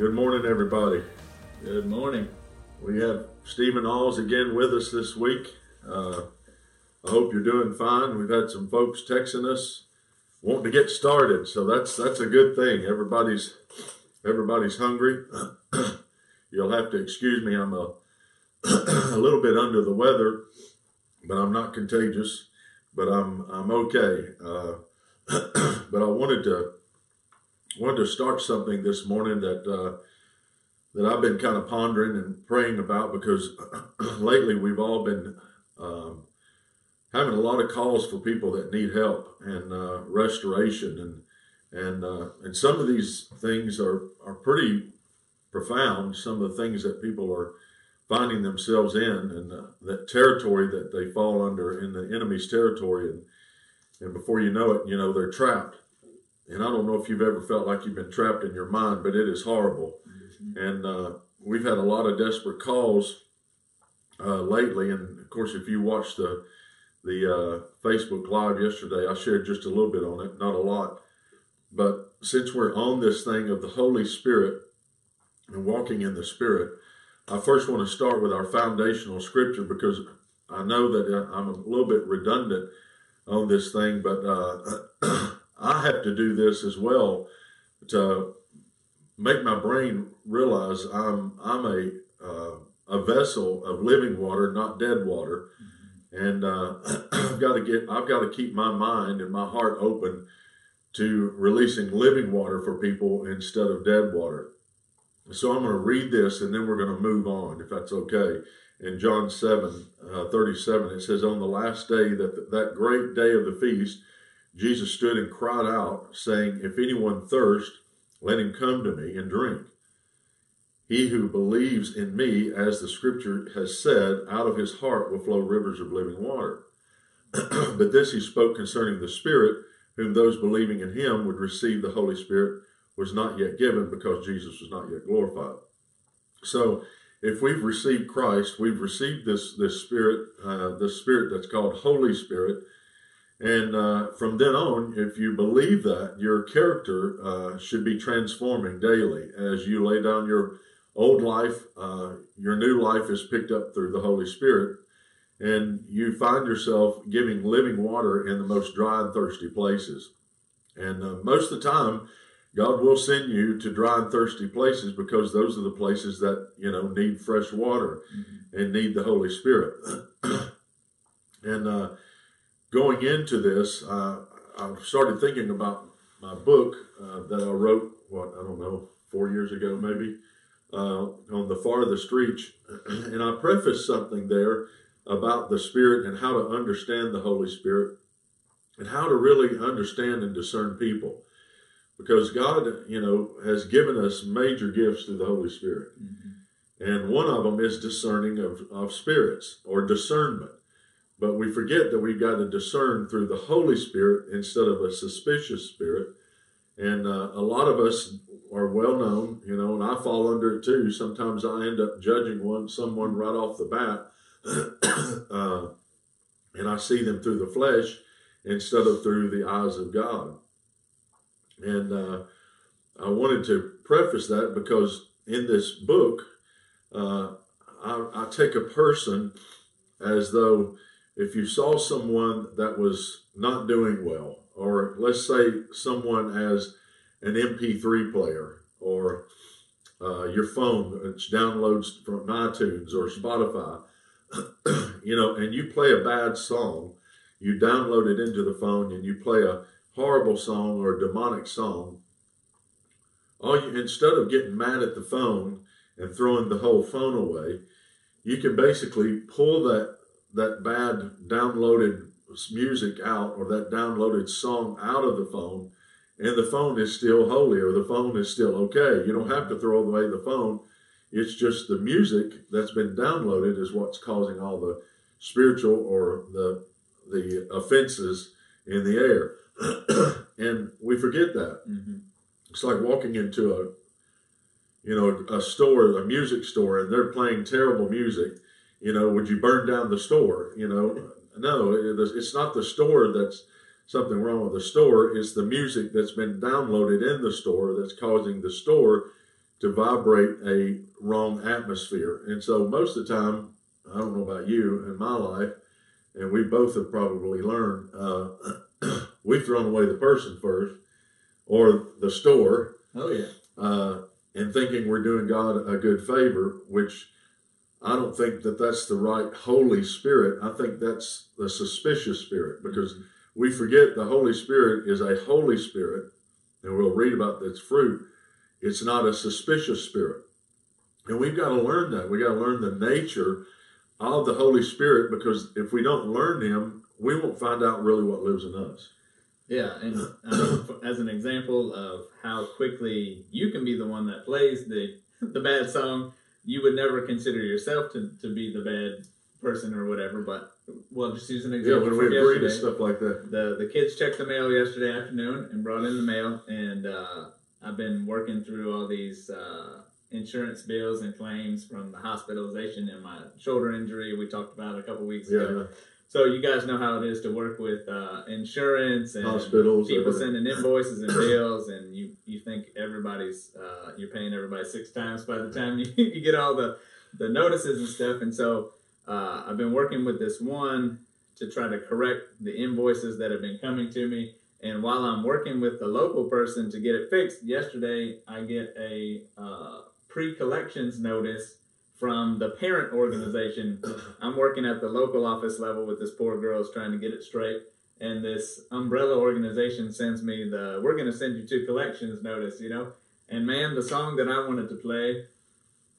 Good morning, everybody. Good morning. We have Stephen Alls again with us this week. Uh, I hope you're doing fine. We've had some folks texting us wanting to get started, so that's that's a good thing. Everybody's everybody's hungry. You'll have to excuse me. I'm a a little bit under the weather, but I'm not contagious. But I'm I'm okay. Uh, but I wanted to wanted to start something this morning that uh, that I've been kind of pondering and praying about because lately we've all been um, having a lot of calls for people that need help and uh, restoration and and uh, and some of these things are are pretty profound. Some of the things that people are finding themselves in and uh, that territory that they fall under in the enemy's territory and and before you know it, you know they're trapped and I don't know if you've ever felt like you've been trapped in your mind, but it is horrible. Mm-hmm. And uh, we've had a lot of desperate calls uh, lately. And of course, if you watched the the uh, Facebook Live yesterday, I shared just a little bit on it, not a lot. But since we're on this thing of the Holy Spirit and walking in the Spirit, I first want to start with our foundational scripture because I know that uh, I'm a little bit redundant on this thing, but uh, I have to do this as well to make my brain realize I'm I'm a uh, a vessel of living water, not dead water, mm-hmm. and uh, I've got to get I've got to keep my mind and my heart open to releasing living water for people instead of dead water. So I'm going to read this and then we're going to move on, if that's okay. In John 7 uh, 37, it says, On the last day, that, that great day of the feast, Jesus stood and cried out, saying, If anyone thirst, let him come to me and drink. He who believes in me, as the scripture has said, out of his heart will flow rivers of living water. but this he spoke concerning the Spirit, whom those believing in him would receive the Holy Spirit was not yet given because Jesus was not yet glorified. So, if we've received Christ, we've received this this Spirit, uh, the Spirit that's called Holy Spirit, and uh, from then on, if you believe that, your character uh, should be transforming daily as you lay down your old life. Uh, your new life is picked up through the Holy Spirit, and you find yourself giving living water in the most dry and thirsty places. And uh, most of the time, God will send you to dry and thirsty places because those are the places that you know need fresh water mm-hmm. and need the Holy Spirit. and uh, going into this, uh, I started thinking about my book uh, that I wrote, what, I don't know, four years ago maybe, uh, on the farthest reach. And I prefaced something there about the Spirit and how to understand the Holy Spirit and how to really understand and discern people. Because God, you know, has given us major gifts through the Holy Spirit. Mm-hmm. And one of them is discerning of, of spirits or discernment. But we forget that we've got to discern through the Holy Spirit instead of a suspicious spirit. And uh, a lot of us are well known, you know, and I fall under it too. Sometimes I end up judging one someone right off the bat, uh, and I see them through the flesh instead of through the eyes of God. And uh, I wanted to preface that because in this book, uh, I, I take a person as though if you saw someone that was not doing well, or let's say someone as an MP3 player or uh, your phone which downloads from iTunes or Spotify, you know, and you play a bad song, you download it into the phone and you play a horrible song or a demonic song, all you, instead of getting mad at the phone and throwing the whole phone away, you can basically pull that that bad downloaded music out or that downloaded song out of the phone and the phone is still holy or the phone is still okay. You don't have to throw away the phone. It's just the music that's been downloaded is what's causing all the spiritual or the the offenses in the air. and we forget that. Mm-hmm. It's like walking into a you know a store, a music store, and they're playing terrible music you know, would you burn down the store? You know, no, it's not the store that's something wrong with the store. It's the music that's been downloaded in the store that's causing the store to vibrate a wrong atmosphere. And so most of the time, I don't know about you in my life, and we both have probably learned, uh, we've thrown away the person first or the store. Oh yeah. Uh, and thinking we're doing God a good favor, which I don't think that that's the right Holy Spirit. I think that's the suspicious spirit because we forget the Holy Spirit is a Holy Spirit, and we'll read about its fruit. It's not a suspicious spirit. And we've got to learn that. We've got to learn the nature of the Holy Spirit because if we don't learn Him, we won't find out really what lives in us. Yeah, and uh, as an example of how quickly you can be the one that plays the the bad song, you would never consider yourself to, to be the bad person or whatever. But well, just use an example. Yeah, when we agree to stuff like that. The the kids checked the mail yesterday afternoon and brought in the mail, and uh, I've been working through all these uh, insurance bills and claims from the hospitalization and my shoulder injury we talked about a couple weeks ago. So you guys know how it is to work with uh, insurance and hospitals, people sending invoices and bills, and you you think everybody's uh, you're paying everybody six times by the time you, you get all the the notices and stuff. And so uh, I've been working with this one to try to correct the invoices that have been coming to me. And while I'm working with the local person to get it fixed, yesterday I get a uh, pre-collections notice from the parent organization. I'm working at the local office level with this poor girl who's trying to get it straight. And this umbrella organization sends me the, we're going to send you two collections notice, you know? And man, the song that I wanted to play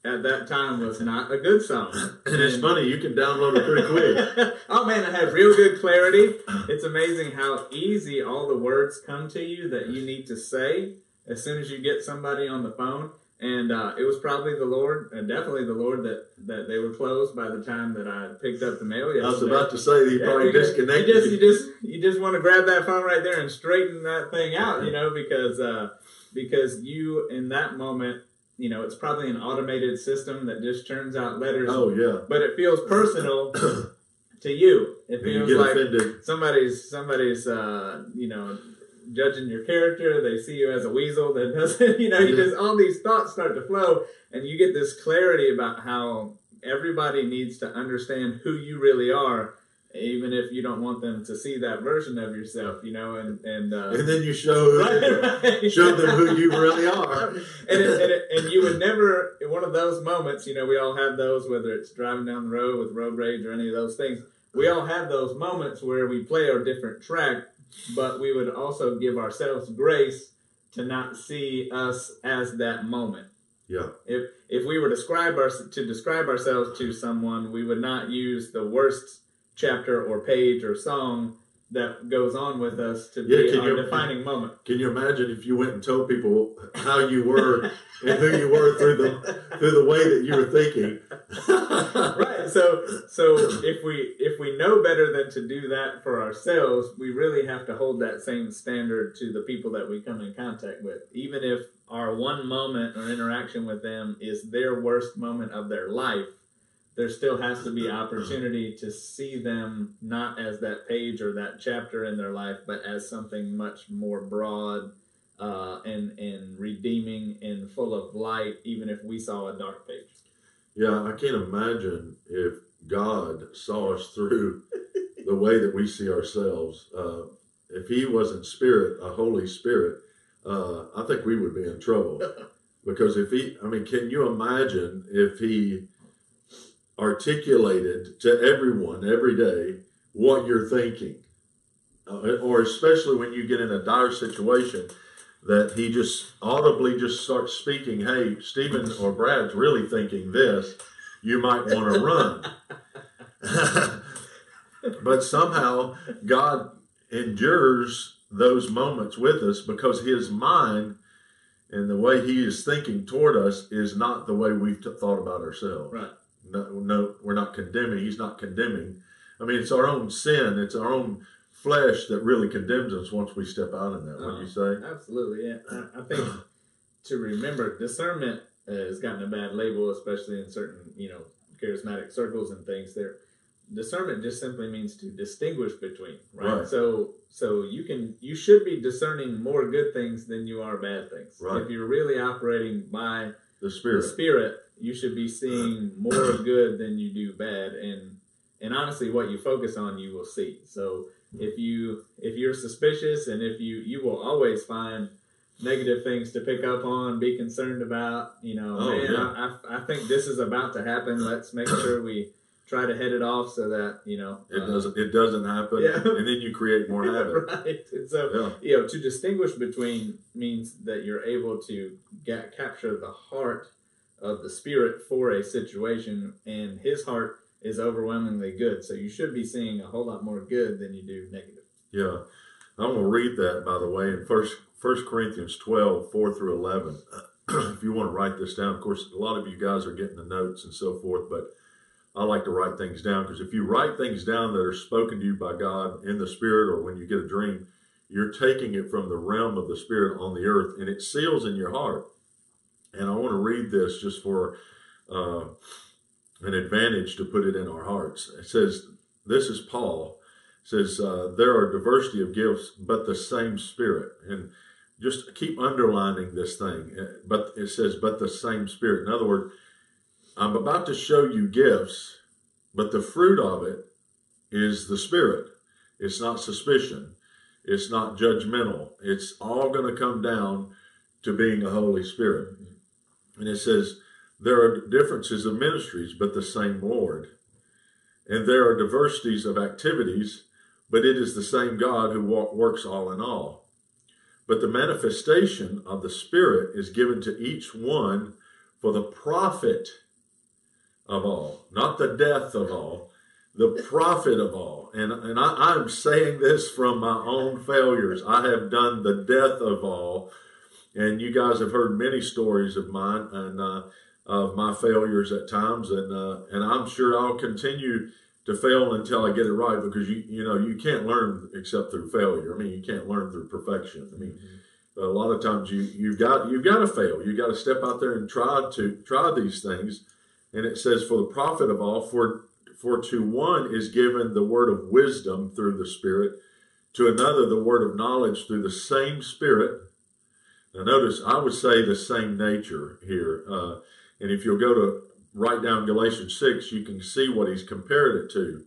at that time was not a good song. And, it's funny, you can download it pretty quick. oh man, I had real good clarity. It's amazing how easy all the words come to you that you need to say as soon as you get somebody on the phone and uh, it was probably the Lord, and definitely the Lord that that they were closed by the time that I picked up the mail yesterday. I was about to say that you yeah, probably disconnected. You just, you just you just want to grab that phone right there and straighten that thing out, you know, because uh, because you in that moment, you know, it's probably an automated system that just turns out letters. Oh yeah, but it feels personal. to you, it feels like offended. somebody's somebody's uh, you know judging your character. They see you as a weasel that doesn't, you know, you just all these thoughts start to flow, and you get this clarity about how everybody needs to understand who you really are, even if you don't want them to see that version of yourself, you know, and and uh, and then you show right, right. show them who you really are, and it, and, it, and you would never in one of those moments, you know, we all have those, whether it's driving down the road with road rage or any of those things. We all have those moments where we play our different track but we would also give ourselves grace to not see us as that moment. Yeah. If if we were describe our, to describe ourselves to someone, we would not use the worst chapter or page or song that goes on with us to yeah, be our you, defining moment. Can you imagine if you went and told people how you were and who you were through the through the way that you were thinking? right. So so if we if we know better than to do that for ourselves, we really have to hold that same standard to the people that we come in contact with. Even if our one moment or interaction with them is their worst moment of their life, there still has to be opportunity to see them not as that page or that chapter in their life, but as something much more broad uh, and and redeeming and full of light, even if we saw a dark page. Yeah, I can't imagine if God saw us through the way that we see ourselves. Uh, if He wasn't Spirit, a Holy Spirit, uh, I think we would be in trouble. because if He, I mean, can you imagine if He articulated to everyone every day what you're thinking, uh, or especially when you get in a dire situation, that he just audibly just starts speaking, "Hey, Stephen or Brad's really thinking this. You might want to run." but somehow God endures those moments with us because His mind and the way He is thinking toward us is not the way we've t- thought about ourselves. Right no, no, we're not condemning. He's not condemning. I mean, it's our own sin. It's our own flesh that really condemns us once we step out in that. What you uh-huh. say? Absolutely. Yeah. I, I think to remember discernment uh, has gotten a bad label, especially in certain you know charismatic circles and things. There, discernment just simply means to distinguish between. Right? right. So so you can you should be discerning more good things than you are bad things. Right. If you're really operating by the spirit. the spirit, you should be seeing more good than you do bad, and and honestly, what you focus on, you will see. So if you if you're suspicious, and if you you will always find negative things to pick up on, be concerned about. You know, Oh, man, yeah. I, I, I think this is about to happen. Let's make sure we try to head it off so that you know It uh, doesn't. It doesn't happen, Yeah. and then you create more habit. right. And so Yeah. you know to distinguish between means that you're able to get capture the heart of the spirit for a situation and his heart is overwhelmingly good so you should be seeing a whole lot more good than you do negative Yeah, I'm gonna read that by the way in First First Corinthians 12, 4 through eleven. if you want to write this down, of course, a lot of you guys are getting the notes and so forth, but I like to write things down because if you write things down that are spoken to you by God in the Spirit or when you get a dream, you're taking it from the realm of the Spirit on the earth and it seals in your heart. And I want to read this just for uh, an advantage to put it in our hearts. It says, This is Paul. It says, uh, There are diversity of gifts, but the same Spirit. And just keep underlining this thing. Uh, But it says, But the same Spirit. In other words, I'm about to show you gifts, but the fruit of it is the Spirit. It's not suspicion. It's not judgmental. It's all going to come down to being a Holy Spirit. And it says, there are differences of ministries, but the same Lord. And there are diversities of activities, but it is the same God who works all in all. But the manifestation of the Spirit is given to each one for the profit of all, not the death of all, the profit of all. And, and I, I'm saying this from my own failures. I have done the death of all. And you guys have heard many stories of mine and uh, of my failures at times. And, uh, and I'm sure I'll continue to fail until I get it right because you, you know, you can't learn except through failure. I mean, you can't learn through perfection. I mean, a lot of times you, you've got, you've got to fail. You've got to step out there and try to try these things. And it says, for the profit of all, for for to one is given the word of wisdom through the Spirit, to another the word of knowledge through the same Spirit. Now, notice I would say the same nature here. Uh, and if you'll go to write down Galatians 6, you can see what he's compared it to.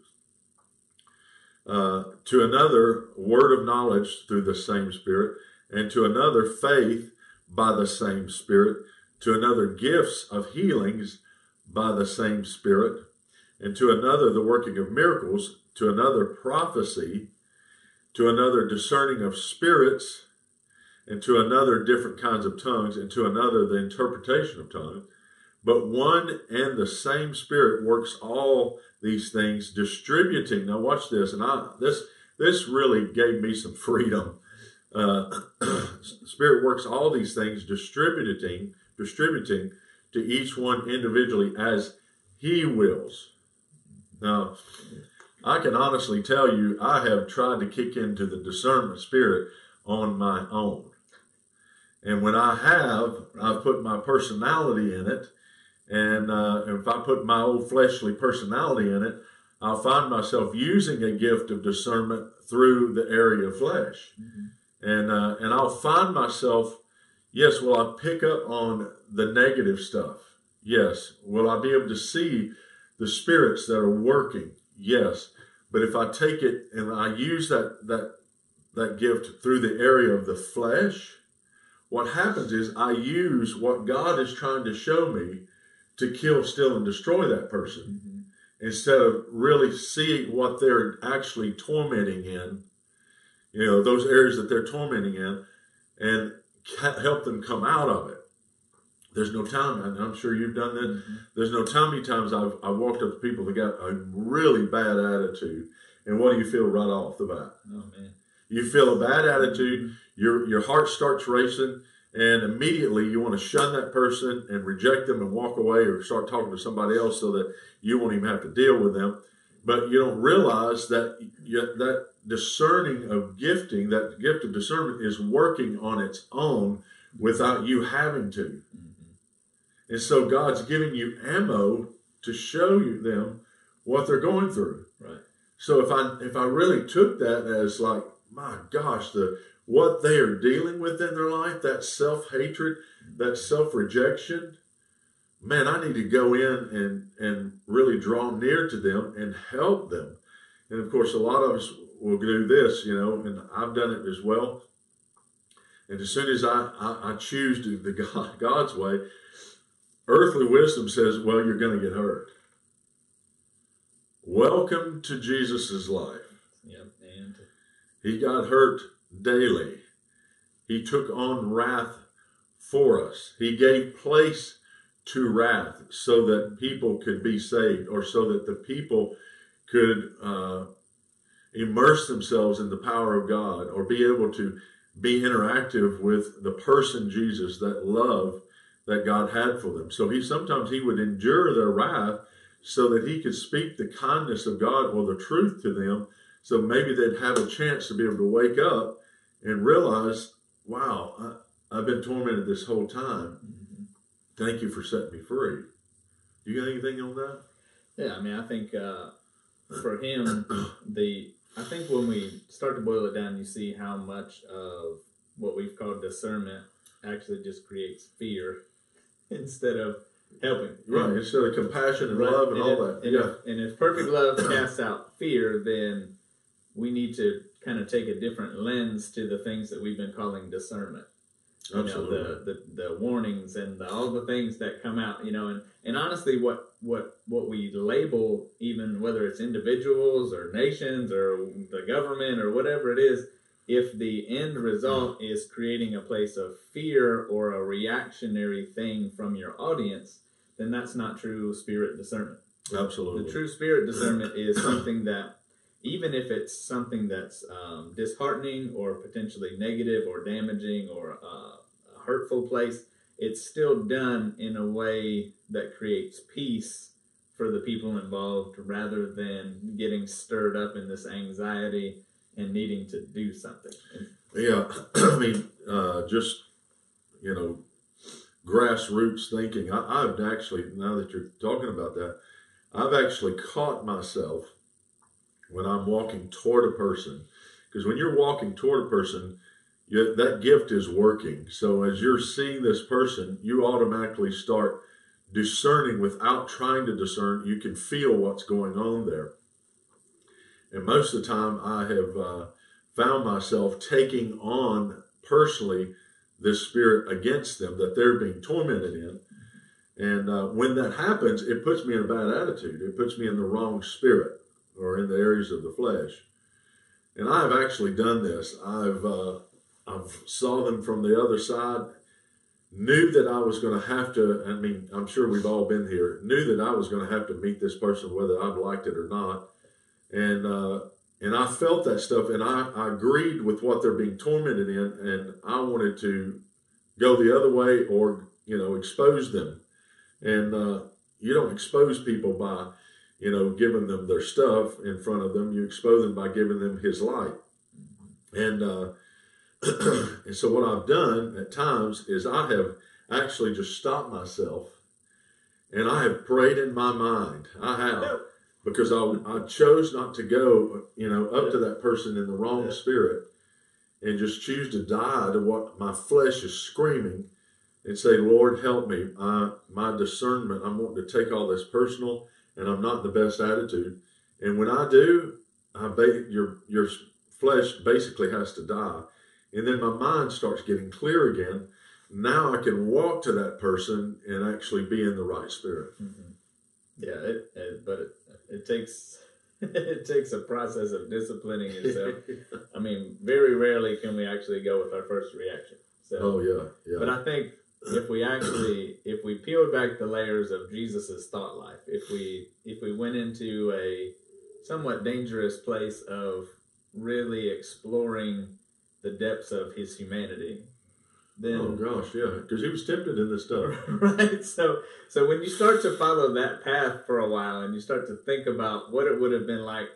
Uh, to another, word of knowledge through the same Spirit, and to another, faith by the same Spirit, to another, gifts of healings by the same Spirit, and to another the working of miracles, to another prophecy, to another discerning of spirits, and to another different kinds of tongues, and to another the interpretation of tongues. But one and the same Spirit works all these things, distributing. Now watch this, and I this this really gave me some freedom. Uh, Spirit works all these things, distributing, distributing to each one individually as He wills. Now, I can honestly tell you, I have tried to kick into the discernment spirit on my own. And when I have, I've put my personality in it. And uh, if I put my old fleshly personality in it, I'll find myself using a gift of discernment through the area of flesh. And, uh, and I'll find myself, yes, will I pick up on the negative stuff? Yes. Will I be able to see the spirits that are working? Yes. But if I take it and I use that, that, that gift through the area of the flesh, what happens is I use what God is trying to show me to kill, steal, and destroy that person mm-hmm. instead of really seeing what they're actually tormenting in, you know, those areas that they're tormenting in, and help them come out of it. There's no time, and I'm sure you've done that. Mm-hmm. There's no time many times I've, I've walked up to people that got a really bad attitude, and what do you feel right off the bat? oh man You feel a bad attitude, your your heart starts racing, and immediately you want to shun that person and reject them and walk away or start talking to somebody else so that you won't even have to deal with them. But you don't realize that you, that discerning of gifting, that gift of discernment, is working on its own without you having to. Mm-hmm. And so God's giving you ammo to show you them what they're going through. right So if I if I really took that as like, my gosh, the what they are dealing with in their life, that self hatred, that self rejection, man, I need to go in and and really draw near to them and help them. And of course, a lot of us will do this, you know, and I've done it as well. And as soon as I, I, I choose to the God, God's way, earthly wisdom says, well, you're going to get hurt. Welcome to Jesus' life. He got hurt daily. He took on wrath for us. He gave place to wrath so that people could be saved or so that the people could uh, immerse themselves in the power of God or be able to be interactive with the person Jesus, that love that God had for them. So he sometimes he would endure their wrath so that he could speak the kindness of God or the truth to them. So maybe they'd have a chance to be able to wake up and realize, wow, I, I've been tormented this whole time. Thank you for setting me free. You got anything on that? yeah, I mean, I think uh, for him, the I think when we start to boil it down, you see how much of what we've called discernment actually just creates fear instead of helping. Right. Instead of compassion and Right. love and, all if, that. And, yeah. if, and if perfect love casts out fear, then we need to kind of take a different lens to the things that we've been calling discernment. You know, the, the the warnings and the, all the things that come out. You know, and and honestly, what what what we label, even whether it's individuals or nations or the government or whatever it is, if the end result is creating a place of fear or a reactionary thing from your audience, then that's not true spirit discernment. Absolutely. The true spirit discernment is something that, even if it's something that's um, disheartening or potentially negative or damaging or uh, a hurtful place, it's still done in a way that creates peace for the people involved rather than getting stirred up in this anxiety and needing to do something. Yeah, I mean, uh, just you know, grassroots thinking. I, I've actually, now that you're talking about that, I've actually caught myself when I'm walking toward a person, because when you're walking toward a person, you, that gift is working. So as you're seeing this person, you automatically start discerning without trying to discern. You can feel what's going on there. And most of the time, I have uh, found myself taking on personally this spirit against them that they're being tormented in. And uh, when that happens, it puts me in a bad attitude. It puts me in the wrong spirit or in the areas of the flesh. And I have actually done this. I've uh, I've saw them from the other side, knew that I was going to have to. I mean, I'm sure we've all been here. Knew that I was going to have to meet this person whether I've liked it or not. And uh, and I felt that stuff, and I, I agreed with what they're being tormented in, and I wanted to go the other way or you know expose them. And uh, you don't expose people by you know giving them their stuff in front of them. You expose them by giving them His light. And uh, and so what I've done at times is I have actually just stopped myself, and I have prayed in my mind. I have because I, I chose not to go, you know, up to that person in the wrong Yeah. spirit and just choose to die to what my flesh is screaming and say, Lord, help me. I, my discernment, I'm wanting to take all this personal and I'm not in the best attitude. And when I do, I ba- your, your flesh basically has to die. And then my mind starts getting clear again. Now I can walk to that person and actually be in the right spirit. Mm-hmm. yeah, it, it but it, it takes it takes a process of disciplining yourself. I mean, very rarely can we actually go with our first reaction. So, oh, yeah, yeah. but I think if we actually, if we peeled back the layers of Jesus's thought life, if we if we went into a somewhat dangerous place of really exploring the depths of his humanity, then Oh gosh, yeah, because he was tempted in this stuff. right so so when you start to follow that path for a while and you start to think about what it would have been like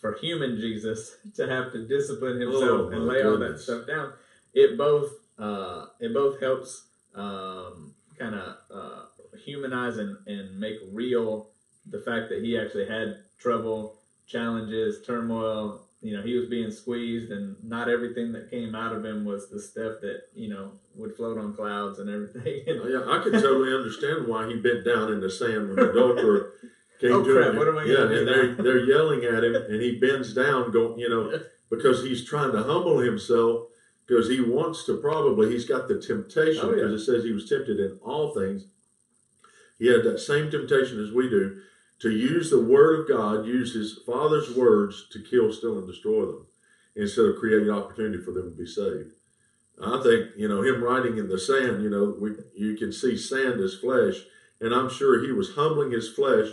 for human jesus to have to discipline himself Oh, and lay all that stuff down it both uh it both helps um kind of uh humanize and, and make real the fact that he actually had trouble challenges, turmoil. You know, he was being squeezed, and not everything that came out of him was the stuff that you know would float on clouds and everything. Oh, yeah, I could totally understand why he bent down in the sand when the doctor came Oh, to crap, him. what am I yeah, gonna and they're, they're yelling at him, and he bends down, going, you know, because he's trying to humble himself because he wants to probably he's got the temptation Oh, yeah. because it says he was tempted in all things. He had that same temptation as we do to use the word of God, use his father's words to kill, steal, and destroy them instead of creating opportunity for them to be saved. I think you know him writing in the sand. You know, we you can see sand as flesh, and I'm sure he was humbling his flesh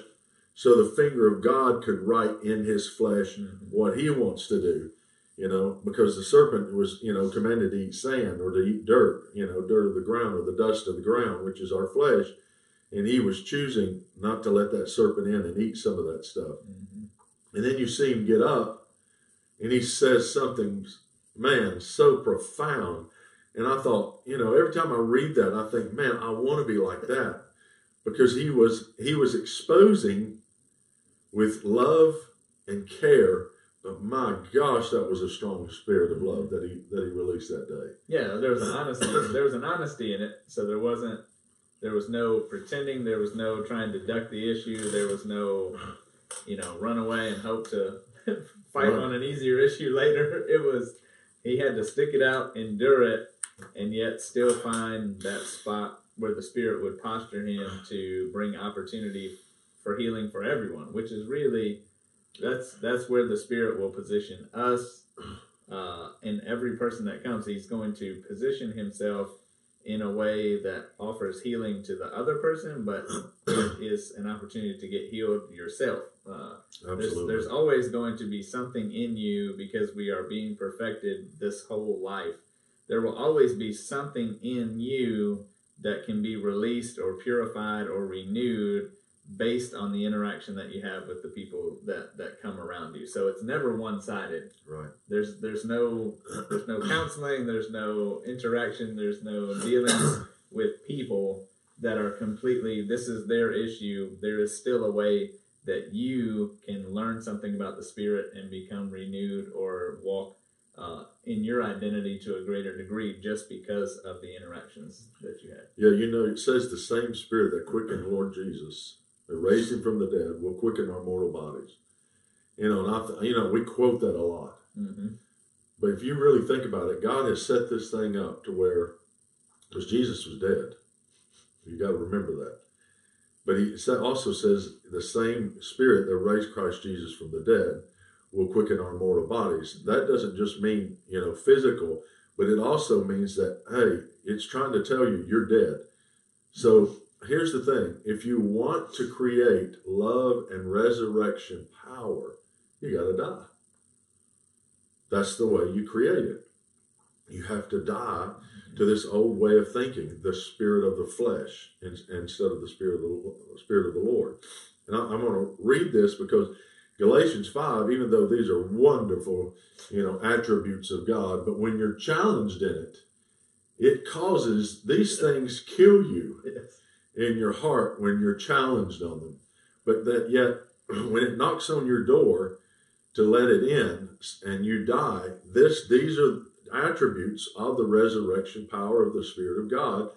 so the finger of God could write in his flesh Mhm. what he wants to do. You know, because the serpent was you know commanded to eat sand or to eat dirt. You know, dirt of the ground or the dust of the ground, which is our flesh, and he was choosing not to let that serpent in and eat some of that stuff. Mhm. And then you see him get up and he says something, man, so profound. And I thought, you know, every time I read that, I think, man, I want to be like that. Because he was he was exposing with love and care, but my gosh, that was a strong spirit of love that he that he released that day. Yeah, there was an honesty. there was an honesty in it, so there wasn't. There was no pretending. There was no trying to duck the issue. There was no, you know, run away and hope to fight Right. on an easier issue later. It was he had to stick it out, endure it, and yet still find that spot where the spirit would posture him to bring opportunity for healing for everyone, which is really that's that's where the spirit will position us uh, and every person that comes, he's going to position himself in a way that offers healing to the other person, but it is an opportunity to get healed yourself. Uh, there's, there's always going to be something in you because we are being perfected this whole life. There will always be something in you that can be released or purified or renewed based on the interaction that you have with the people that, that come around you. So it's never one sided right. there's there's no there's no counseling there's no interaction there's no dealing with people that are completely this is their issue there is still a way that you can learn something about the spirit and become renewed or walk uh, in your identity to a greater degree just because of the interactions that you had Yeah, you know, it says the same spirit that quickened Lord Jesus, raised him from the dead, will quicken our mortal bodies. You know, and th- you know, we quote that a lot. mm-hmm. But if you really think about it, God has set this thing up to where, because Jesus was dead, you got to remember that. But he also says the same spirit that raised Christ Jesus from the dead will quicken our mortal bodies. That doesn't just mean, you know, physical, but it also means that, hey, it's trying to tell you you're dead. So here's the thing if you want to create love and resurrection power, you got to die. That's the way you create it. You have to die to this old way of thinking, the spirit of the flesh, instead of the spirit of the spirit of the Lord. And I, I'm going to read this because Galatians five, even though these are wonderful, you know, attributes of God, but when you're challenged in it, it causes these things kill you yes. In your heart when you're challenged on them. But that yet, when it knocks on your door to let it in and you die, this these are attributes of the resurrection power of the Spirit of God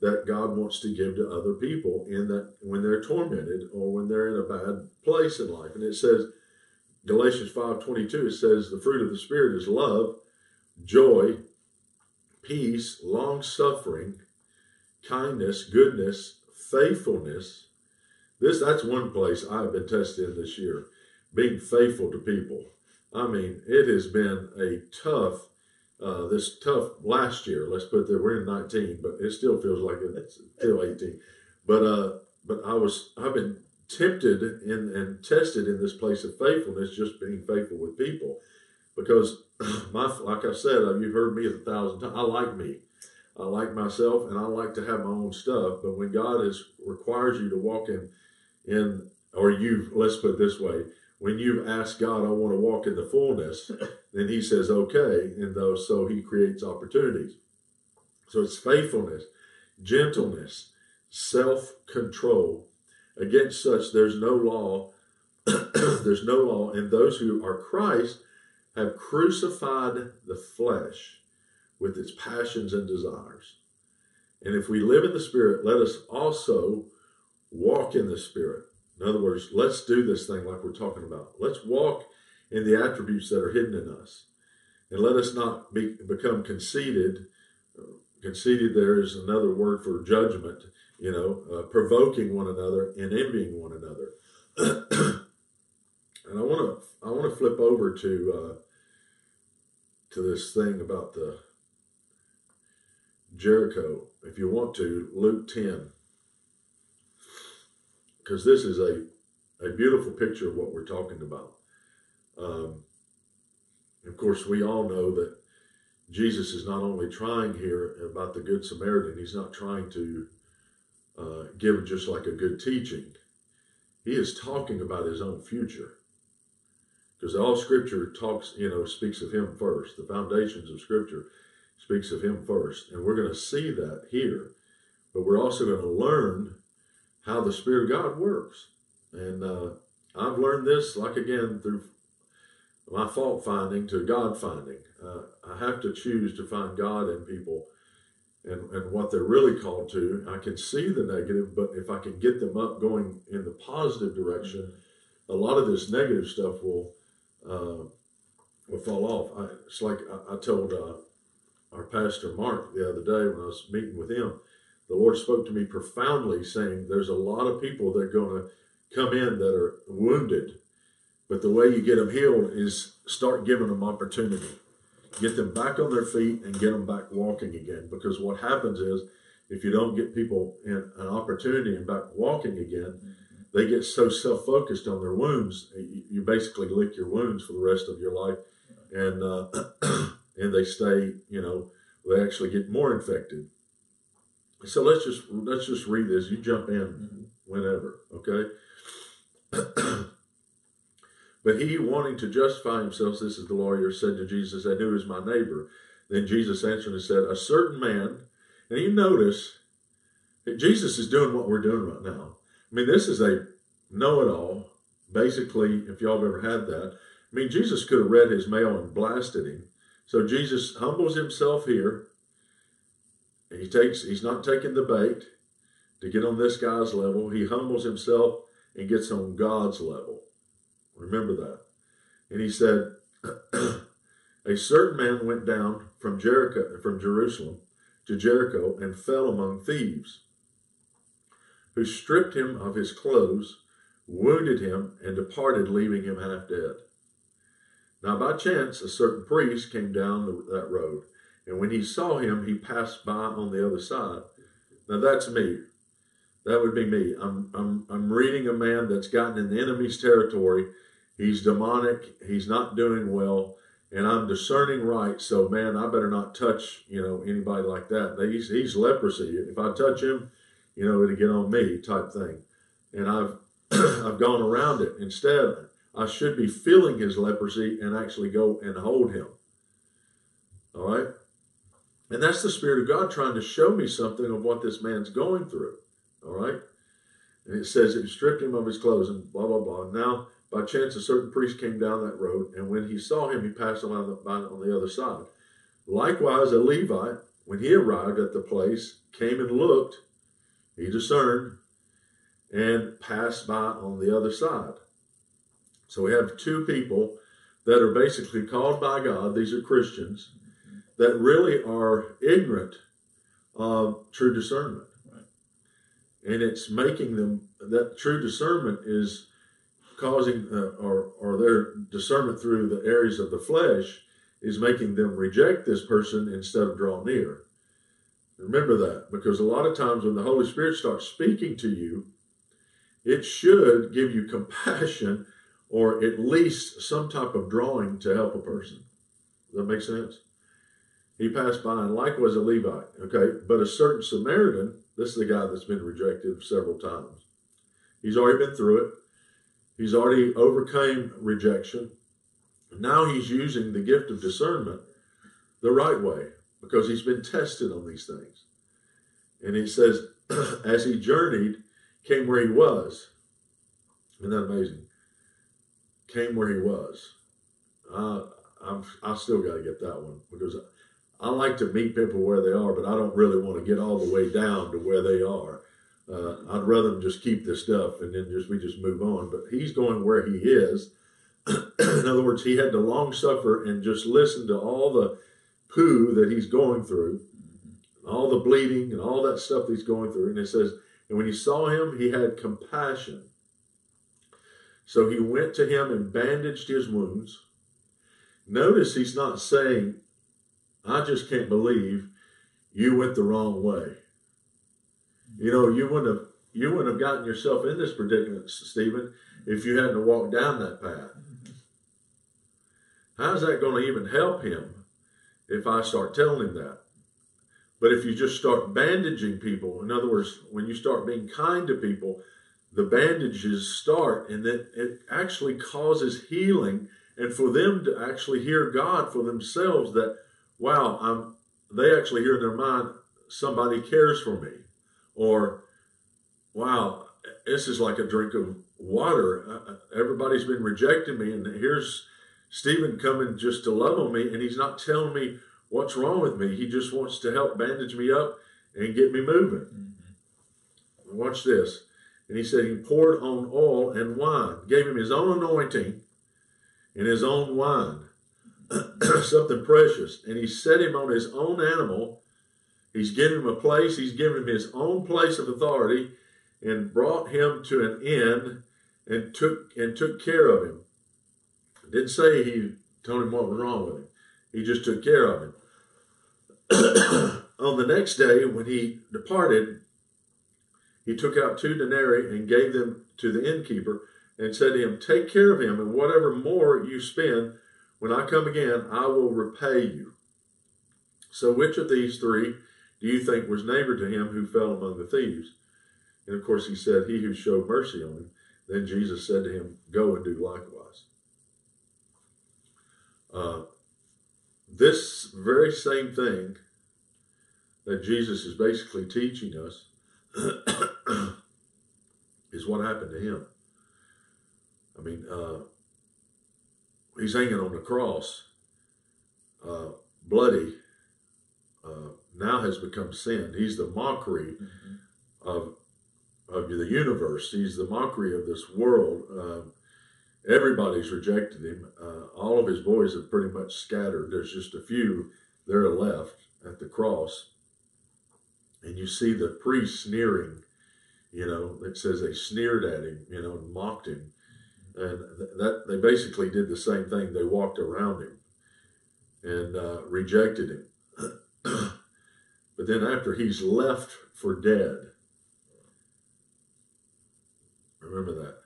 that God wants to give to other people in that when they're tormented or when they're in a bad place in life. And it says Galatians 5:22 it says the fruit of the spirit is love, joy, peace, long suffering, kindness, goodness, faithfulness. This that's one place I've been tested this year, being faithful to people. I mean, it has been a tough, uh, this tough last year. Let's put that we're in 19, but it still feels like it's still 18. But uh, but I was I've been tempted in, and tested in this place of faithfulness, just being faithful with people, because my like I said, uh, you've heard me a thousand times. I like me. I like myself and I like to have my own stuff. But when God is requires you to walk in in or you let's put it this way, when you've asked God, I want to walk in the fullness, then he says, okay, and though so he creates opportunities. So it's faithfulness, gentleness, self-control. Against such there's no law. there's no law, and those who are Christ have crucified the flesh with its passions and desires. And if we live in the Spirit, let us also walk in the Spirit. In other words, let's do this thing like we're talking about. Let's walk in the attributes that are hidden in us. And let us not be, become conceited. Conceited, there is another word for judgment, you know, uh, provoking one another and envying one another. and I want to I want to flip over to uh, to this thing about the Jericho. If you want to, Luke ten, because this is a a beautiful picture of what we're talking about. Um, of course, we all know that Jesus is not only trying here about the Good Samaritan, he's not trying to uh, give just like a good teaching. He is talking about his own future. Because all scripture talks, you know, speaks of him first. The foundations of scripture speaks of him first. And we're going to see that here. But we're also going to learn how the Spirit of God works. And uh, I've learned this, like again, through my fault finding to God finding. Uh, I have to choose to find God in people and, and what they're really called to. I can see the negative, but if I can get them up going in the positive direction, a lot of this negative stuff will uh, will fall off. I, it's like I, I told uh, our pastor Mark the other day when I was meeting with him. The Lord spoke to me profoundly, saying, "There's a lot of people that are going to come in that are wounded." But the way you get them healed is start giving them opportunity. Get them back on their feet and get them back walking again. Because what happens is, if you don't get people an opportunity and back walking again, they get so self focused on their wounds, you basically lick your wounds for the rest of your life, and uh, and they stay, you know, they actually get more infected. So let's just let's just read this. You jump in mm-hmm. whenever, okay? But he, wanting to justify himself, this is the lawyer, said to Jesus, "I And who is my neighbor? Then Jesus answered and said, A certain man. And you notice Jesus is doing what we're doing right now. I mean, this is a know it all. Basically, if y'all have ever had that, I mean, Jesus could have read his mail and blasted him. So Jesus humbles himself here. He takes, he's not taking the bait to get on this guy's level. He humbles himself and gets on God's level. Remember that. And he said, A certain man went down from Jericho from Jerusalem to Jericho and fell among thieves, who stripped him of his clothes, wounded him, and departed, leaving him half dead. Now by chance a certain priest came down the, that road, and when he saw him, he passed by on the other side. Now that's me. That would be me. I'm I'm I'm reading a man that's gotten in the enemy's territory He's demonic. He's not doing well. And I'm discerning right. So, man, I better not touch, you know, anybody like that. He's, he's leprosy. If I touch him, you know, it'll get on me type thing. And I've, I've gone around it. Instead, I should be feeling his leprosy and actually go and hold him. All right? And that's the Spirit of God trying to show me something of what this man's going through. All right? And it says it stripped him of his clothes and blah, blah, blah. Now, by chance, a certain priest came down that road, and when he saw him, he passed on the, on the other side. Likewise, a Levite, when he arrived at the place, came and looked, he discerned, and passed by on the other side. So we have two people that are basically called by God, these are Christians, that really are ignorant of true discernment. And it's making them, that true discernment is causing uh, or or their discernment through the areas of the flesh is making them reject this person instead of draw near. Remember that because a lot of times when the Holy Spirit starts speaking to you, it should give you compassion or at least some type of drawing to help a person. Does that make sense? He passed by, and likewise a Levite. Okay, but a certain Samaritan, this is the guy that's been rejected several times. He's already been through it. He's already overcame rejection. Now he's using the gift of discernment the right way because he's been tested on these things. And he says, as he journeyed, came where he was. Isn't that amazing? Came where he was. Uh, I'm, I still got to get that one because I like to meet people where they are, but I don't really want to get all the way down to where they are. Uh, I'd rather just keep this stuff and then just we just move on. But he's going where he is. In other words, he had to long suffer and just listen to all the poo that he's going through, all the bleeding and all that stuff he's going through. And it says, and when he saw him, he had compassion. So he went to him and bandaged his wounds. Notice he's not saying, I just can't believe you went the wrong way. You know, you wouldn't have you wouldn't have gotten yourself in this predicament, Stephen, if you hadn't walked down that path. How's that going to even help him if I start telling him that? But if you just start bandaging people, in other words, when you start being kind to people, the bandages start and that it actually causes healing and for them to actually hear God for themselves that, wow, I'm, they actually hear in their mind, somebody cares for me. Or, wow, this is like a drink of water. Uh, uh, everybody's been rejecting me, and here's Stephen coming just to love on me, and he's not telling me what's wrong with me. He just wants to help bandage me up and get me moving. Mm-hmm. Watch this. And he said he poured on oil and wine, gave him his own anointing and his own wine, something precious. And he set him on his own animal. He's given him a place, he's given him his own place of authority, and brought him to an inn and took and took care of him. Didn't say he told him what was wrong with him. He just took care of him. On the next day, when he departed, he took out two denarii and gave them to the innkeeper and said to him, Take care of him, and whatever more you spend, when I come again, I will repay you. So, which of these three do you think was neighbor to him who fell among the thieves? And of course, he said, He who showed mercy on him. Then Jesus said to him, Go and do likewise. Uh, this very same thing that Jesus is basically teaching us is what happened to him. I mean, uh, he's hanging on the cross, uh, bloody, uh, now has become sin. He's the mockery mm-hmm. of of the universe. He's the mockery of this world. Um, everybody's rejected him. Uh, all of his boys have pretty much scattered. There's just a few there left at the cross. And you see the priests sneering, you know, it says they sneered at him, you know, and mocked him and that they basically did the same thing. They walked around him and uh, rejected him. but then after he's left for dead, remember that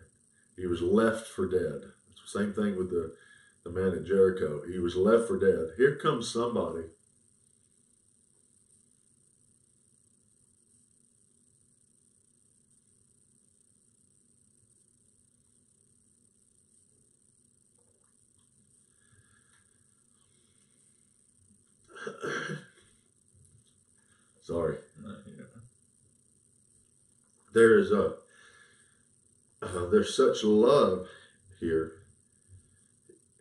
he was left for dead. Same thing with the the man at Jericho. He was left for dead. Here comes somebody Sorry. There is a uh, there's such love here.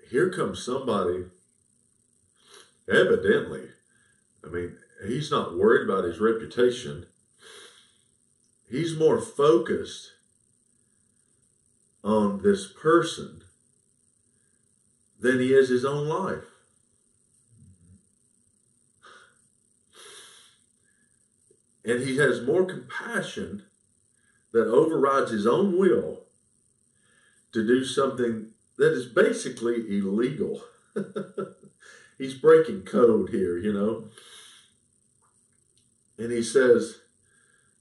Here comes somebody. Evidently, I mean, he's not worried about his reputation. He's more focused on this person than he is his own life. and he has more compassion that overrides his own will to do something that is basically illegal. He's breaking code here, you know. And he says,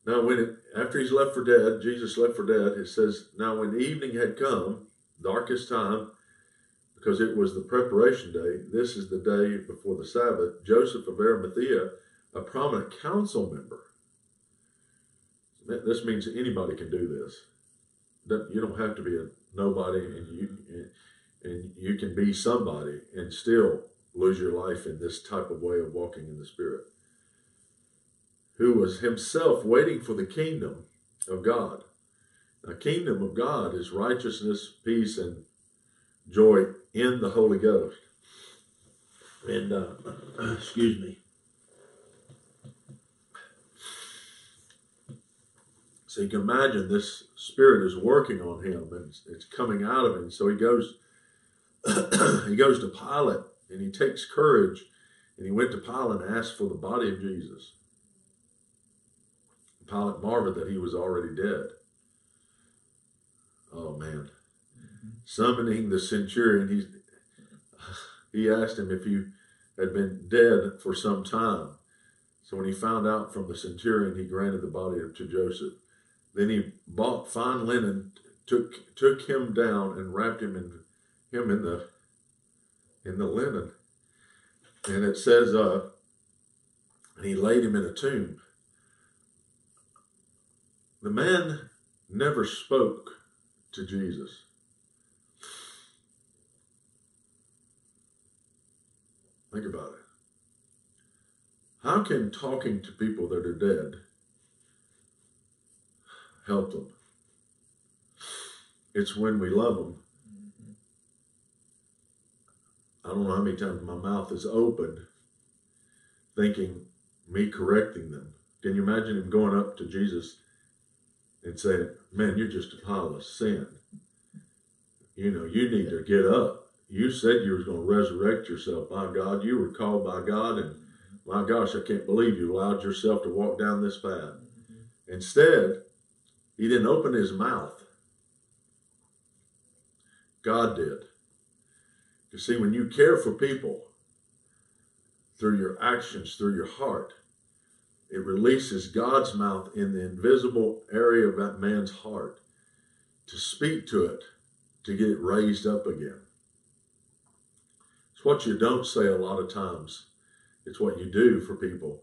now when it, after he's left for dead, Jesus left for dead, it says, now when evening had come, darkest time, because it was the preparation day, this is the day before the Sabbath, Joseph of Arimathea, a prominent council member, this means anybody can do this. You don't have to be a nobody, and you and you can be somebody and still lose your life in this type of way of walking in the Spirit. Who was himself waiting for the kingdom of God. The kingdom of God is righteousness, peace, and joy in the Holy Ghost. And uh, excuse me. So you can imagine this spirit is working on him and it's, it's coming out of him. So he goes, he goes to Pilate and he takes courage and he went to Pilate and asked for the body of Jesus. Pilate marveled that he was already dead. Oh man. Summoning the centurion, he he asked him if he had been dead for some time. So when he found out from the centurion, he granted the body to Joseph. Then he bought fine linen, took took him down, and wrapped him in him in the in the linen. And it says, uh, and he laid him in a tomb. The man never spoke to Jesus. Think about it. How can talking to people that are dead help them. It's when we love them. I don't know how many times my mouth is opened thinking me correcting them. Can you imagine him going up to Jesus and saying, Man, you're just a pile of sin. You know, you need to get up. You said you were going to resurrect yourself. My God, you were called by God, and my gosh, I can't believe you allowed yourself to walk down this path. Instead, he didn't open his mouth. God did. You see, when you care for people through your actions, through your heart, it releases God's mouth in the invisible area of that man's heart to speak to it, to get it raised up again. It's what you don't say a lot of times. It's what you do for people.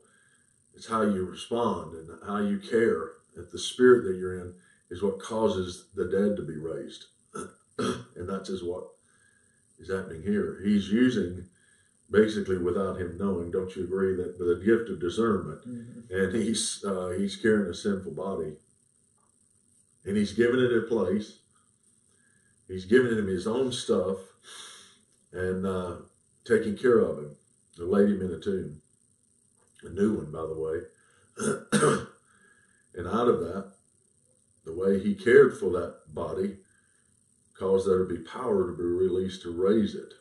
It's how you respond and how you care that the spirit that you're in is what causes the dead to be raised. and that's is what is happening here. He's using basically without him knowing, don't you agree, that the gift of discernment. Mm-hmm. And he's uh, he's carrying a sinful body. And he's giving it a place. He's giving him his own stuff and uh, taking care of him. They laid him in a tomb. A new one, by the way. And out of that, the way he cared for that body caused there to be power to be released to raise it.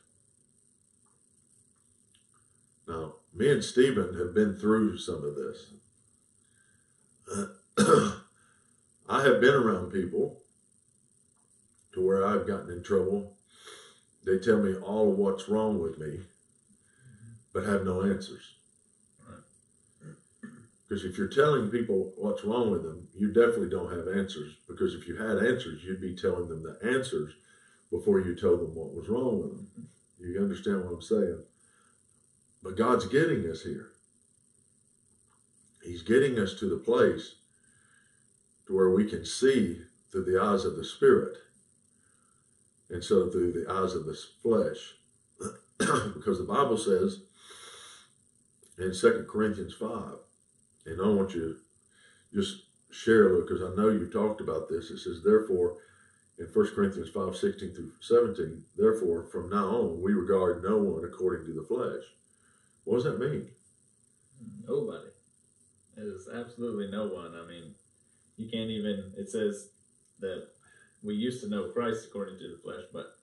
Now, me and Stephen have been through some of this. I have been around people to where I've gotten in trouble. They tell me all of what's wrong with me, but have no answers. Because if you're telling people what's wrong with them, you definitely don't have answers. Because if you had answers, you'd be telling them the answers before you told them what was wrong with them. You understand what I'm saying? But God's getting us here. He's getting us to the place to where we can see through the eyes of the Spirit instead of through the eyes of the flesh. because the Bible says in 2 Corinthians 5 and I want you to just share a little because I know you talked about this. It says, therefore, in 1 Corinthians 5 16 through 17, therefore, from now on, we regard no one according to the flesh. What does that mean? Nobody. It is absolutely no one. I mean, you can't even, it says that we used to know Christ according to the flesh, but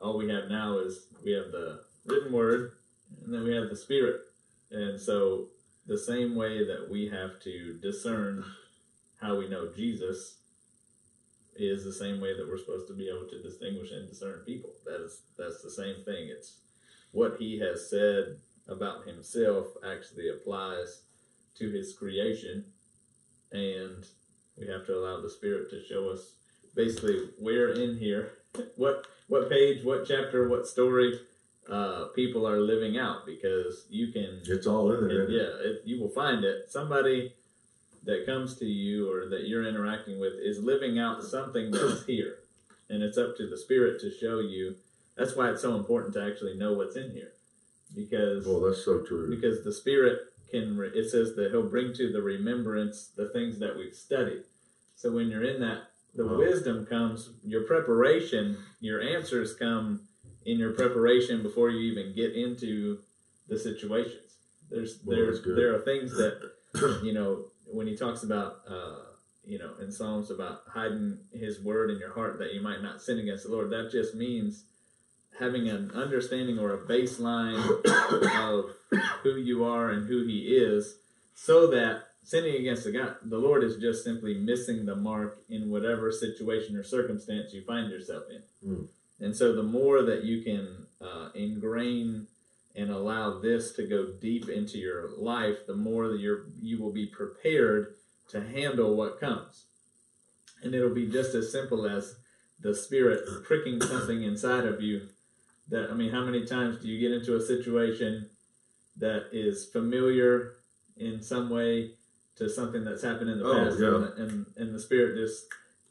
all we have now is we have the written word and then we have the spirit. And so the same way that we have to discern how we know Jesus is the same way that we're supposed to be able to distinguish and discern people. That is that's the same thing. It's what he has said about himself actually applies to his creation and we have to allow the spirit to show us basically where in here what what page what chapter what story uh, people are living out because you can. It's all in there. It, yeah, it, you will find it. Somebody that comes to you or that you're interacting with is living out something that's here, and it's up to the spirit to show you. That's why it's so important to actually know what's in here, because. Well, that's so true. Because the spirit can. It says that he'll bring to the remembrance the things that we've studied. So when you're in that, the wisdom comes. Your preparation, your answers come in your preparation before you even get into the situations. There's Well, there's there are things that you know when he talks about uh, you know in Psalms about hiding His word in your heart that you might not sin against the Lord. That just means having an understanding or a baseline of who you are and who He is, so that sinning against the God, the Lord is just simply missing the mark in whatever situation or circumstance you find yourself in. Mm. And so, the more that you can uh, ingrain and allow this to go deep into your life, the more that you're you will be prepared to handle what comes. And it'll be just as simple as the spirit pricking something inside of you. That I mean, how many times do you get into a situation that is familiar in some way to something that's happened in the Oh, past, yeah. and, and and the spirit just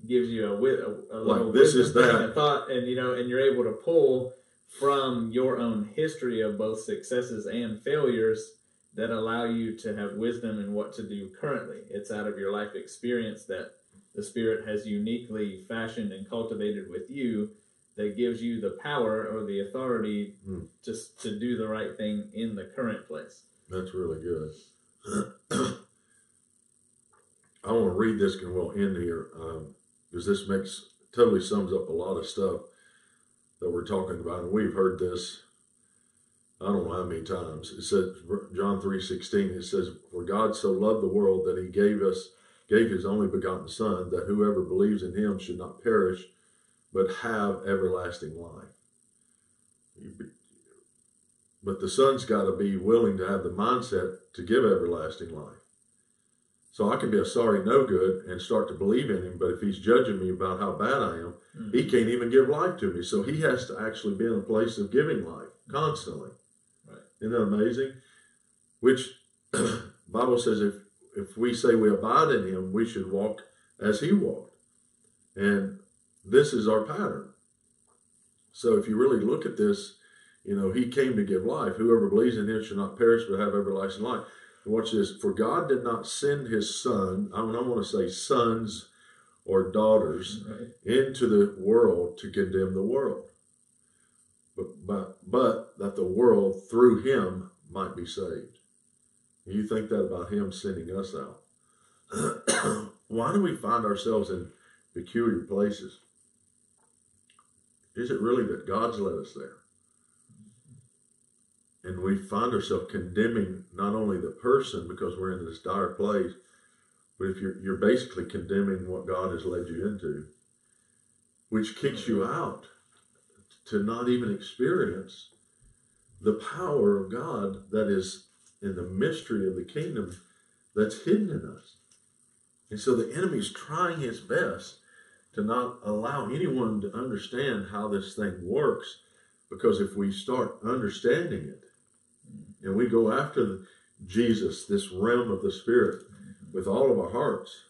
gives you a, wi- a, a little this is that. a thought, and you know, and you're able to pull from your own history of both successes and failures that allow you to have wisdom in what to do currently. It's out of your life experience that the Spirit has uniquely fashioned and cultivated with you that gives you the power or the authority Hmm. just to do the right thing in the current place. That's really good. I want to read this and we'll end here because this makes totally sums up a lot of stuff that we're talking about, and we've heard this. I don't know how many times. It says John three sixteen. It says, "For God so loved the world that He gave us gave His only begotten Son, that whoever believes in Him should not perish, but have everlasting life." But the son's got to be willing to have the mindset to give everlasting life. So I can be a sorry no good and start to believe in him, but if he's judging me about how bad I am, Mm. he can't even give life to me. So he has to actually be in a place of giving life constantly. Right. Isn't that amazing? Which Bible says if if we say we abide in him, we should walk as he walked. And this is our pattern. So if you really look at this, you know, he came to give life. Whoever believes in him shall not perish but have everlasting life. Watch this. For God did not send his son, I don't want to say sons or daughters, Right. into the world to condemn the world, but, but, but that the world through him might be saved. You think that about him sending us out. Why do we find ourselves in peculiar places? Is it really that God's led us there? And we find ourselves condemning not only the person because we're in this dire place, but if you're you're basically condemning what God has led you into, which kicks you out to not even experience the power of God that is in the mystery of the kingdom that's hidden in us. And so the enemy's trying his best to not allow anyone to understand how this thing works because if we start understanding it and we go after the, Jesus, this realm of the spirit with all of our hearts,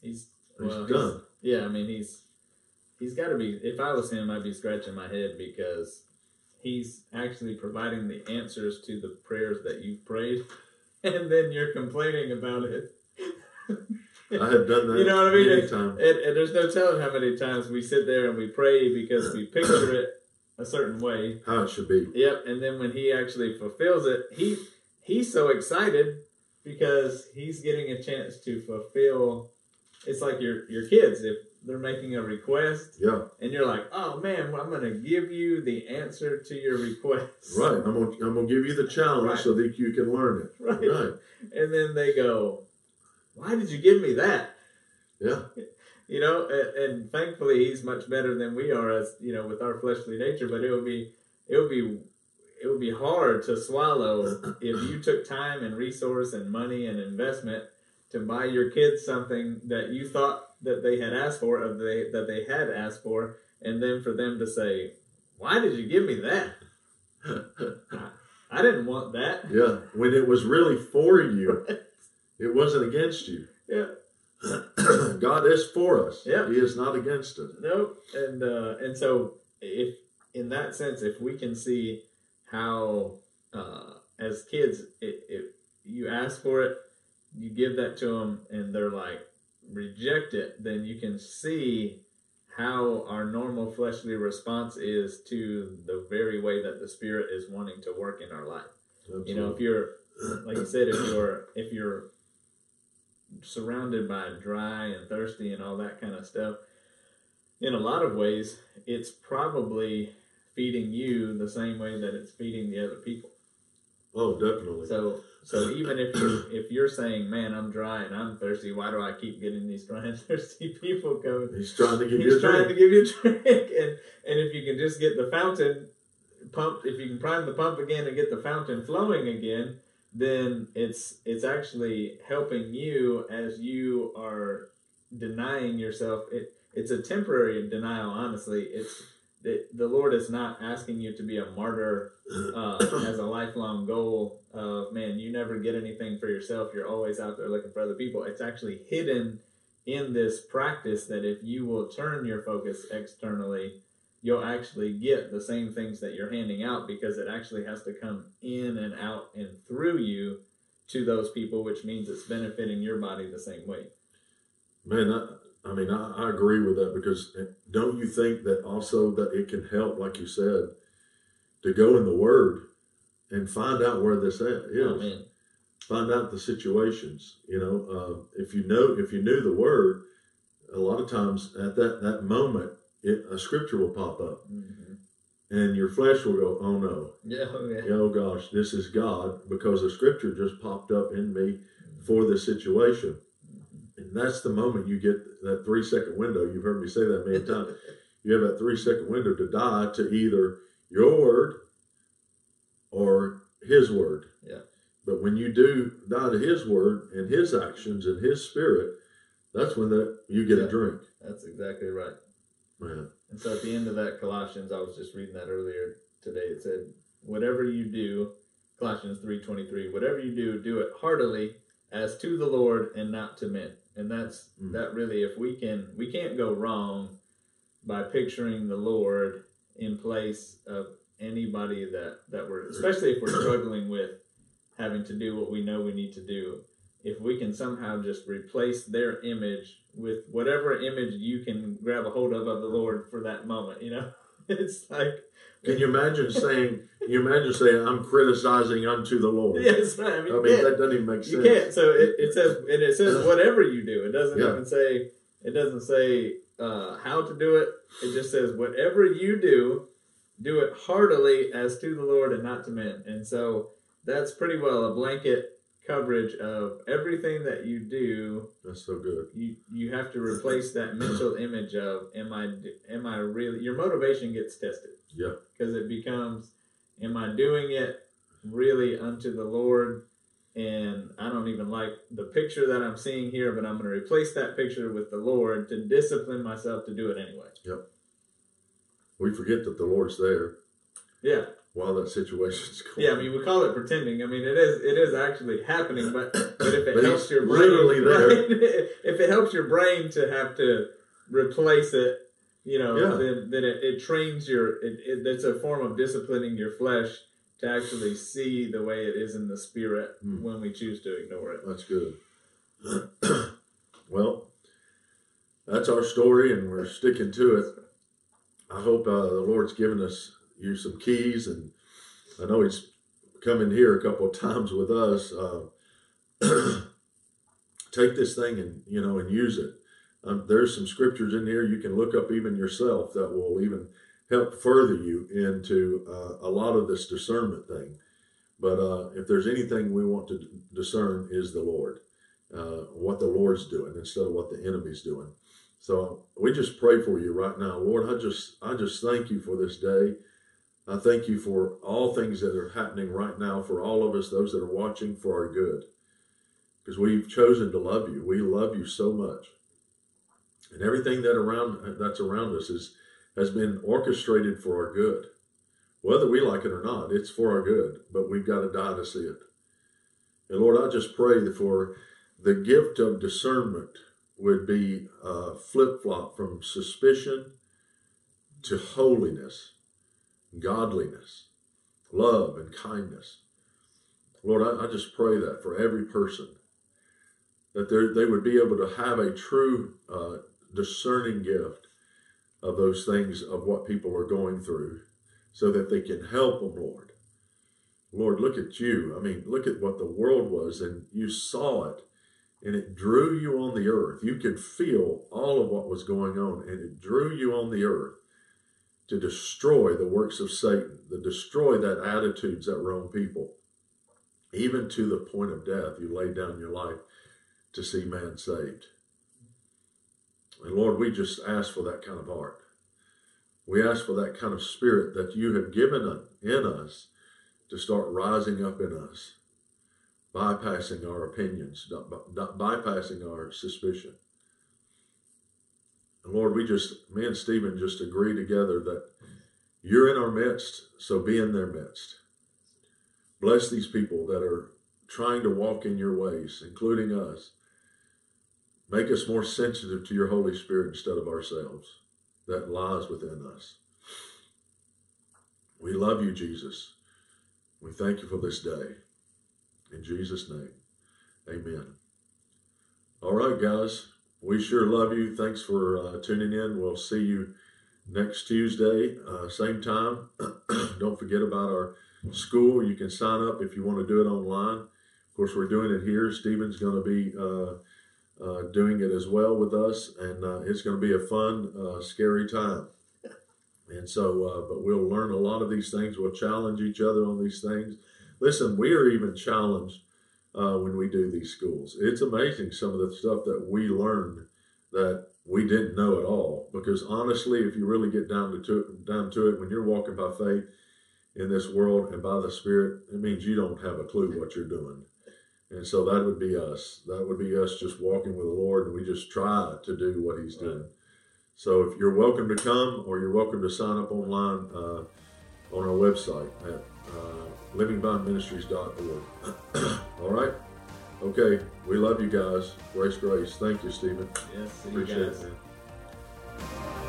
He's he's well, done. Yeah, I mean he's he's got to be. If I was him, I'd be scratching my head because he's actually providing the answers to the prayers that you've prayed, and then you're complaining about it. I have done that You know what I mean? times. And, and there's no telling how many times we sit there and we pray because we picture it a certain way. How it should be. Yep, and then when he actually fulfills it, he he's so excited because he's getting a chance to fulfill. It's like your your kids if they're making a request Yeah, and you're like, "Oh man, well, I'm going to give you the answer to your request." right. I'm gonna I'm gonna give you the challenge Right. so that you can learn it. Right. Right. And then they go, "Why did you give me that?" Yeah. You know and, and thankfully he's much better than we are as you know with our fleshly nature but it would be it would be it would be hard to swallow if you took time and resource and money and investment to buy your kids something that you thought that they had asked for or they that they had asked for and then for them to say why did you give me that i didn't want that yeah. When it was really for you, it wasn't against you. yeah God is for us. Yeah. He is not against us. Nope. And uh, and so if in that sense, if we can see how uh, as kids, it, it, you ask for it, you give that to them, and they're like reject it, then you can see how our normal fleshly response is to the very way that the spirit is wanting to work in our life. Absolutely. You know, if you're like you said, if you're if you're surrounded by dry and thirsty and all that kind of stuff, in a lot of ways, it's probably feeding you the same way that it's feeding the other people. oh, definitely. So so even if you're if you're saying, Man, I'm dry and I'm thirsty, why do I keep getting these dry and thirsty people coming? He's trying to give you He's a trying drink. to give you a drink and, and if you can just get the fountain pumped if you can prime the pump again and get the fountain flowing again, then it's it's actually helping you as you are denying yourself. It it's a temporary denial honestly. It's the, the lord is not asking you to be a martyr uh, as a lifelong goal of man you never get anything for yourself. You're always out there looking for other people. It's actually hidden in this practice that if you will turn your focus externally you'll actually get the same things that you're handing out because it actually has to come in and out and through you to those people which means it's benefiting your body the same way Man, I, I mean, I, I agree with that because don't you think that also that it can help, like you said, to go in the Word and find out where this at is, oh man find out the situations. You know, uh, if you know, if you knew the Word, a lot of times at that that moment, it, a scripture will pop up, mm-hmm. and your flesh will go, "Oh no, yeah, oh, yeah. oh gosh, this is God," because the scripture just popped up in me for the situation. And that's the moment you get that three second window. You've heard me say that many times. You have that three second window to die to either your word or his word. Yeah. But when you do die to his word and his actions and his spirit, that's when that you get Yeah. a drink. that's exactly right Man. And so at the end of that Colossians, I was just reading that earlier today. It said, "Whatever you do, Colossians three twenty three. Whatever you do, do it heartily, as to the Lord and not to men." And that's Mm. that. Really, if we can, we can't go wrong by picturing the Lord in place of anybody that that we're, especially if we're struggling with having to do what we know we need to do. If we can somehow just replace their image with whatever image you can grab a hold of of the Lord for that moment, you know, it's like Can you imagine saying, can you imagine saying, I'm criticizing unto the Lord? yes, I mean, I mean, that doesn't even make sense. you can't. So it, it says and it says whatever you do. It doesn't Yeah. even say it doesn't say uh, how to do it. It just says whatever you do, do it heartily as to the Lord and not to men. And so that's pretty well a blanket coverage of everything that you do That's so good. you you have to replace that mental image of am I am I really your motivation gets tested Yeah. because it becomes am I doing it really unto the Lord and I don't even like the picture that I'm seeing here but I'm going to replace that picture with the Lord to discipline myself to do it anyway Yep. We forget that the Lord's there yeah while that situation's going yeah I mean we call it pretending I mean it is it is actually happening but but if it But helps your brain literally there. right? if it helps your brain to have to replace it you know Yeah. then, then it, it trains your it, it it's a form of disciplining your flesh to actually see the way it is in the spirit Hmm. when we choose to ignore it That's good. well, that's our story, and we're sticking to it. I hope uh, the Lord's given us you some keys, and I know He's come in here a couple of times with us. Uh, take this thing and you know and use it. Um, there's some scriptures in here you can look up even yourself that will even help further you into uh, a lot of this discernment thing. But uh, if there's anything we want to discern, is the Lord, uh, what the Lord's doing instead of what the enemy's doing. So we just pray for you right now, Lord. I just I just thank you for this day. I thank you for all things that are happening right now for all of us, those that are watching, for our good, because we've chosen to love you. We love you so much, and everything that around that's around us is has been orchestrated for our good whether we like it or not, it's for our good, but we've got to die to see it. And Lord, I just pray that for the gift of discernment would be uh, flip flop from suspicion to holiness, godliness, love, and kindness. Lord, I, I just pray that for every person, that they would be able to have a true uh, discerning gift of those things of what people are going through so that they can help them, Lord. Lord, look at you. I mean, look at what the world was, and you saw it, and it drew you on the earth. You could feel all of what was going on, and it drew you on the earth to destroy the works of Satan, to destroy that attitudes that were on people, even to the point of death. You laid down your life to see man saved. And Lord, we just ask for that kind of heart. We ask for that kind of spirit that you have given in us to start rising up in us, bypassing our opinions, bypassing our suspicion. And Lord, we just, me and Stephen just agree together that you're in our midst, so be in their midst. Bless these people that are trying to walk in your ways, including us. Make us more sensitive to your Holy Spirit instead of ourselves that lies within us. We love you, Jesus. We thank you for this day. In Jesus' name, amen. All right, guys. We sure love you. Thanks for uh, tuning in. We'll see you next Tuesday, uh, same time. Don't forget about our school. You can sign up if you want to do it online. Of course, we're doing it here. Stephen's going to be uh, uh, doing it as well with us, and uh, it's going to be a fun, uh, scary time. And so, uh, but we'll learn a lot of these things. We'll challenge each other on these things. Listen, we are even challenged uh, when we do these schools. It's amazing some of the stuff that we learn that we didn't know at all. Because honestly, if you really get down to it, down to it, when you're walking by faith in this world and by the Spirit, it means you don't have a clue what you're doing. And so that would be us. That would be us just walking with the Lord, and we just try to do what He's doing. So if you're welcome to come, or you're welcome to sign up online uh, on our website at uh, All right? Okay, we love you guys. Grace, grace. Thank you, Stephen. Yes, Appreciate you guys. it. Man.